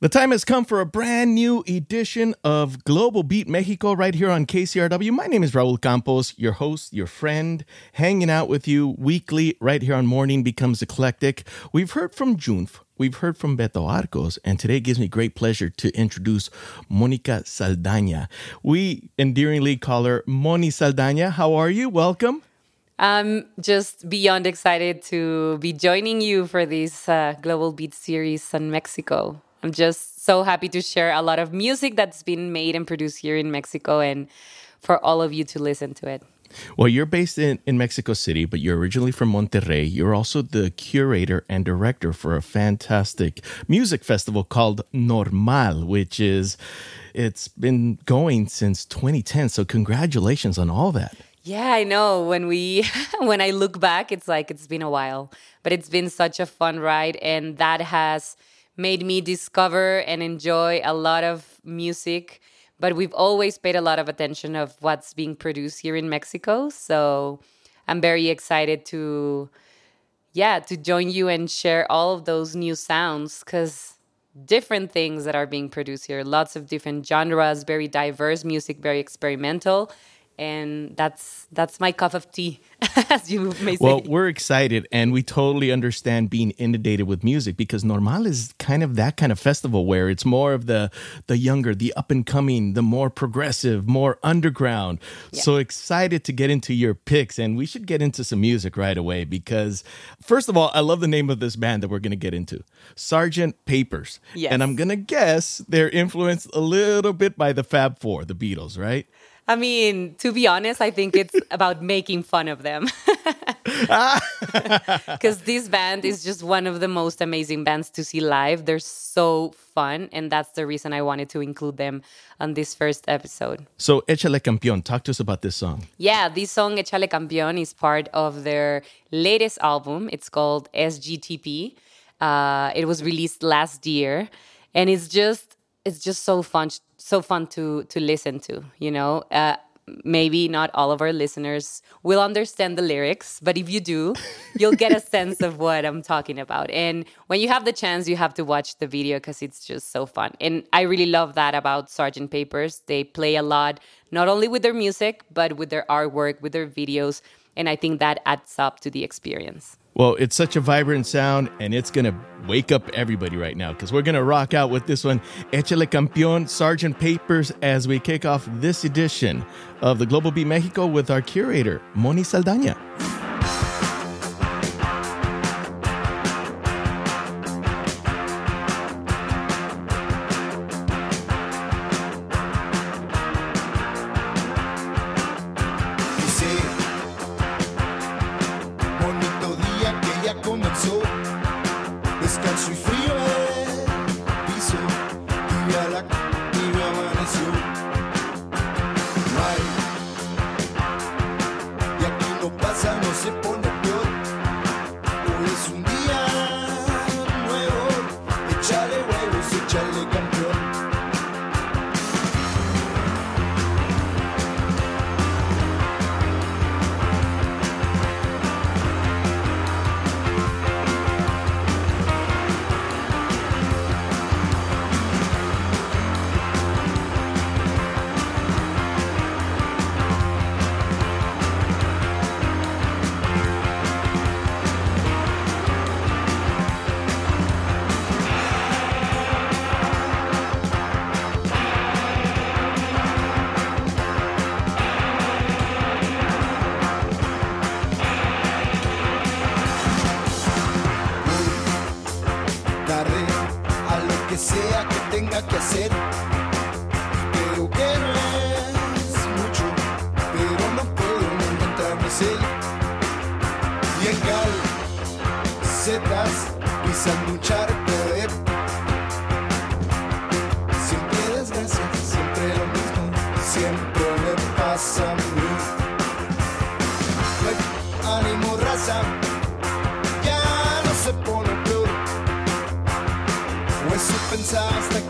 The time has come for a brand new edition of Global Beat Mexico right here on KCRW. My name is Raul Campos, your host, your friend, hanging out with you weekly right here on Morning Becomes Eclectic. We've heard from Junf, we've heard from Beto Arcos, and today it gives me great pleasure to introduce Monica Saldaña. We endearingly call her Moni Saldaña. How are you? Welcome. I'm just beyond excited to be joining you for this uh, Global Beat series on Mexico. I'm just so happy to share a lot of music that's been made and produced here in Mexico and for all of you to listen to it. Well, you're based in, in Mexico City, but you're originally from Monterrey. You're also the curator and director for a fantastic music festival called Normal, which is, it's been going since 2010. So, congratulations on all that. Yeah, I know. When we when I look back, it's like it's been a while, but it's been such a fun ride and that has made me discover and enjoy a lot of music but we've always paid a lot of attention of what's being produced here in Mexico. So I'm very excited to yeah to join you and share all of those new sounds cuz different things that are being produced here lots of different genres very diverse music very experimental and that's that's my cup of tea as you may say well we're excited and we totally understand being inundated with music because normal is kind of that kind of festival where it's more of the the younger the up and coming the more progressive more underground yeah. so excited to get into your picks and we should get into some music right away because first of all i love the name of this band that we're going to get into sergeant papers yes. and i'm going to guess they're influenced a little bit by the fab four the beatles right I mean, to be honest, I think it's about making fun of them. Because this band is just one of the most amazing bands to see live. They're so fun. And that's the reason I wanted to include them on this first episode. So, Échale Campeón, talk to us about this song. Yeah, this song, Échale Campeón, is part of their latest album. It's called SGTP. Uh, it was released last year. And it's just it's just so fun so fun to to listen to you know? Uh, maybe not all of our listeners will understand the lyrics but if you do you'll get a sense of what i'm talking about. And when you have the chance you have to watch the video because it's just so fun. And i really love that about sergeant papers. They play a lot not only with their music but with their artwork with their videos. And i think that adds up to the experience well, it's such a vibrant sound, and it's going to wake up everybody right now because we're going to rock out with this one, Échale Campeón, Sergeant Papers, as we kick off this edition of the Global Beat Mexico with our curator, Moni Saldaña. guitars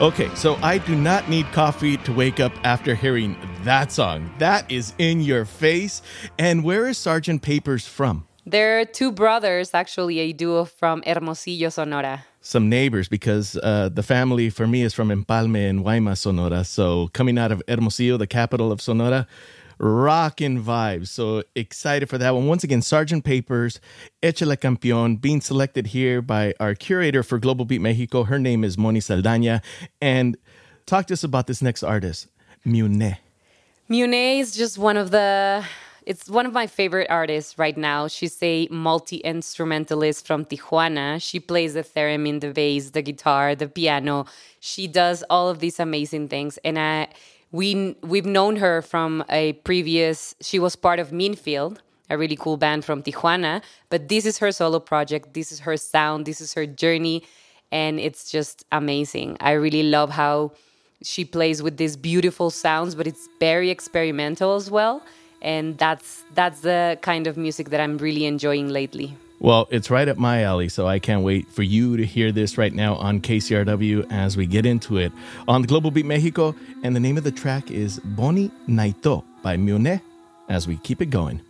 Okay, so I do not need coffee to wake up after hearing that song. That is in your face. And where is Sergeant Papers from? They're two brothers, actually, a duo from Hermosillo, Sonora. Some neighbors, because uh, the family for me is from Empalme and Guaymas, Sonora. So coming out of Hermosillo, the capital of Sonora, rockin' vibes. So excited for that one. Once again, Sergeant Papers, Échale Campeón, being selected here by our curator for Global Beat Mexico. Her name is Moni Saldaña. And talk to us about this next artist, Myuné. Myuné is just one of the it's one of my favorite artists right now. She's a multi instrumentalist from Tijuana. She plays the theremin, the bass, the guitar, the piano. She does all of these amazing things, and I we we've known her from a previous. She was part of Mint Field, a really cool band from Tijuana. But this is her solo project. This is her sound. This is her journey, and it's just amazing. I really love how she plays with these beautiful sounds, but it's very experimental as well. And that's that's the kind of music that I'm really enjoying lately. Well, it's right up my alley, so I can't wait for you to hear this right now on KCRW as we get into it on Global Beat Mexico. And the name of the track is Boni Naito by Myuné as we keep it going.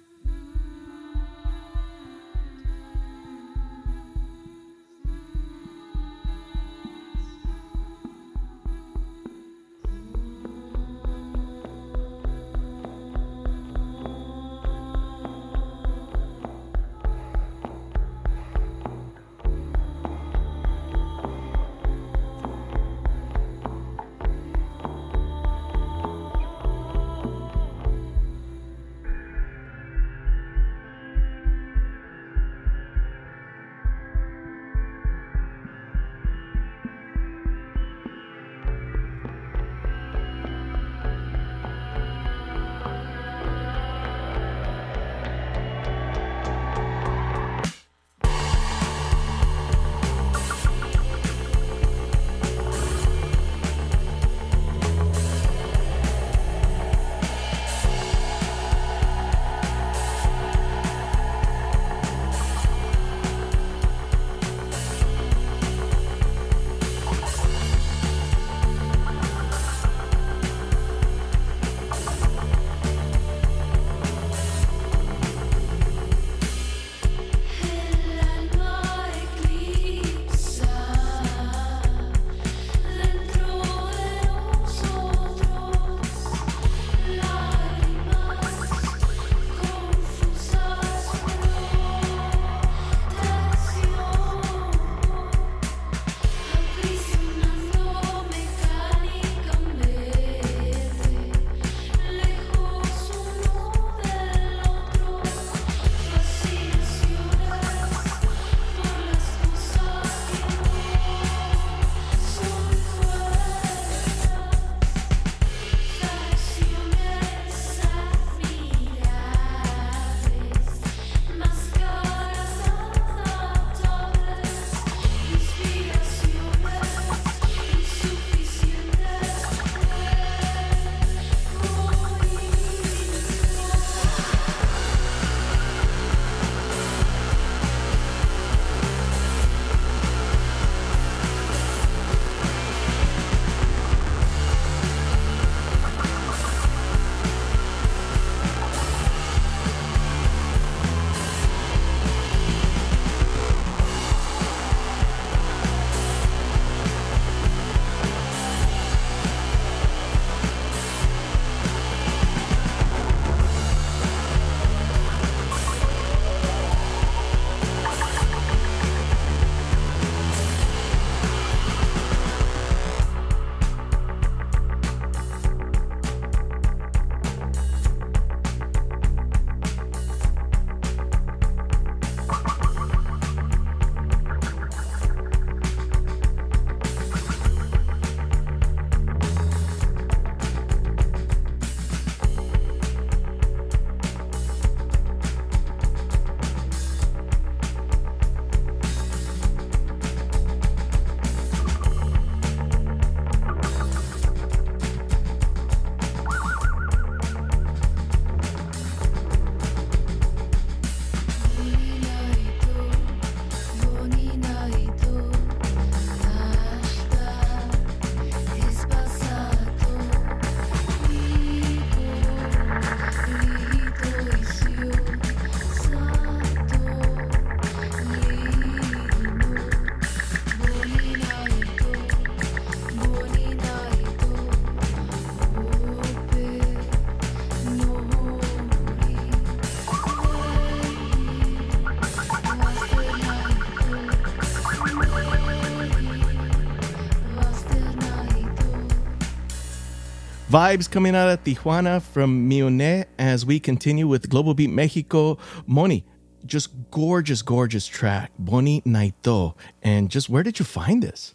Vibes coming out of Tijuana from Myuné as we continue with Global Beat Mexico. Moni, just gorgeous, gorgeous track. Boni Naito. And just where did you find this?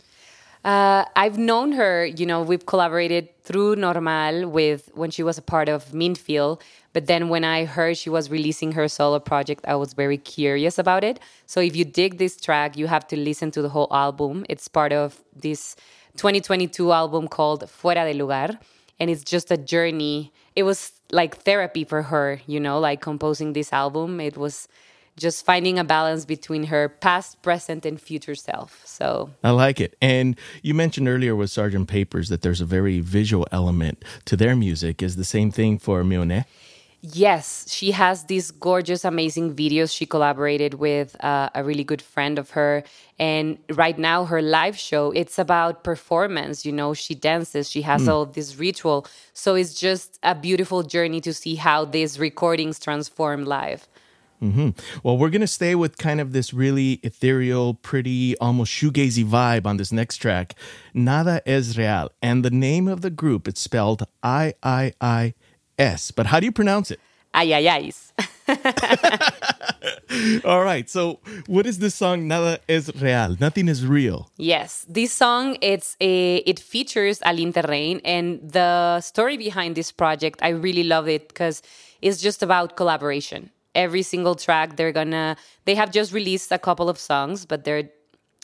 Uh, I've known her, you know, we've collaborated through Normal with when she was a part of Mint Field. But then when I heard she was releasing her solo project, I was very curious about it. So if you dig this track, you have to listen to the whole album. It's part of this 2022 album called Fuera de Lugar and it's just a journey. It was like therapy for her, you know, like composing this album. It was just finding a balance between her past, present, and future self. So I like it. And you mentioned earlier with Sergeant Papers that there's a very visual element to their music. Is the same thing for Myuné? Yes, she has these gorgeous, amazing videos. She collaborated with uh, a really good friend of her, and right now her live show it's about performance. You know, she dances, she has mm. all this ritual, so it's just a beautiful journey to see how these recordings transform live. Mm-hmm. Well, we're gonna stay with kind of this really ethereal, pretty, almost shoegazy vibe on this next track. Nada es real, and the name of the group it's spelled I I I S. But how do you pronounce it? Ay, ay. All right. So, what is this song? Nada es real. Nothing is real. Yes, this song it's a it features Aline Terrain, and the story behind this project I really love it because it's just about collaboration. Every single track they're gonna they have just released a couple of songs, but they're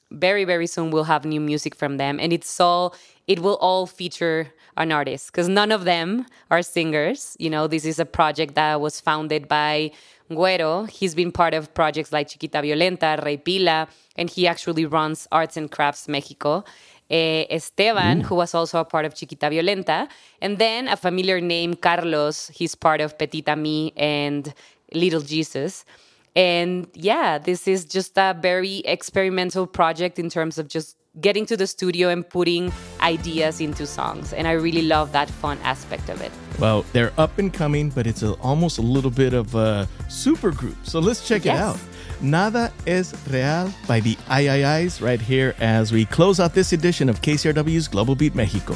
very very soon we'll have new music from them, and it's all it will all feature an artist because none of them are singers. You know, this is a project that was founded by Güero. He's been part of projects like Chiquita Violenta, Rey Pila, and he actually runs Arts and Crafts Mexico. Eh, Esteban, who was also a part of Chiquita Violenta, and then a familiar name, Carlos. He's part of Petite Amie and Little Jesus. And yeah, this is just a very experimental project in terms of just getting to the studio and putting ideas into songs. And I really love that fun aspect of it. Well, they're up and coming, but it's a, almost a little bit of a super group. So let's check yes. it out. Nada es Real by the IIIs right here as we close out this edition of KCRW's Global Beat Mexico.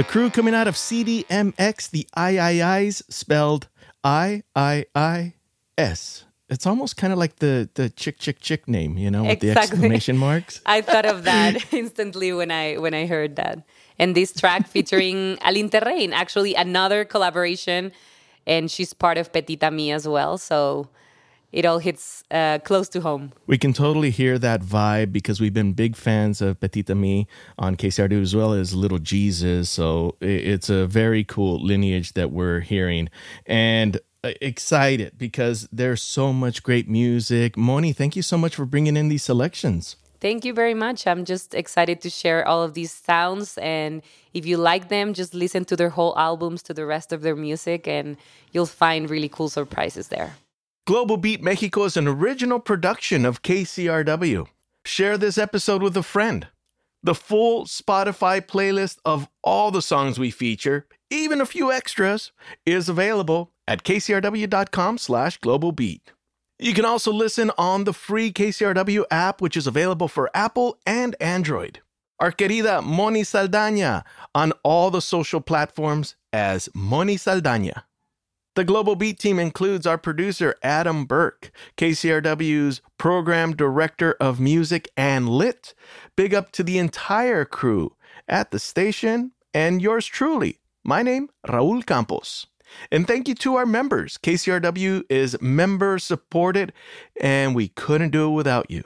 The crew coming out of CDMX, the IIIs spelled I I I S. It's almost kind of like the the chick chick chick name, you know, with the exclamation marks. I thought of that instantly when I when I heard that. And this track featuring Aline Terrain, actually another collaboration, and she's part of Petite Amie as well. So it all hits uh, close to home. We can totally hear that vibe because we've been big fans of Petite Amie on KCRW as well as Little Jesus. So it's a very cool lineage that we're hearing. And uh, excited because there's so much great music. Moni, thank you so much for bringing in these selections. Thank you very much. I'm just excited to share all of these sounds. And if you like them, just listen to their whole albums, to the rest of their music, and you'll find really cool surprises there. Global Beat Mexico is an original production of KCRW. Share this episode with a friend. The full Spotify playlist of all the songs we feature, even a few extras, is available at kcrw.com slash globalbeat. You can also listen on the free KCRW app, which is available for Apple and Android. Our querida Moni Saldaña on all the social platforms as Moni Saldaña. The Global Beat team includes our producer, Adam Burke, KCRW's program director of music and lit. Big up to the entire crew at the station and yours truly. My name, Raul Campos. And thank you to our members. KCRW is member supported, and we couldn't do it without you.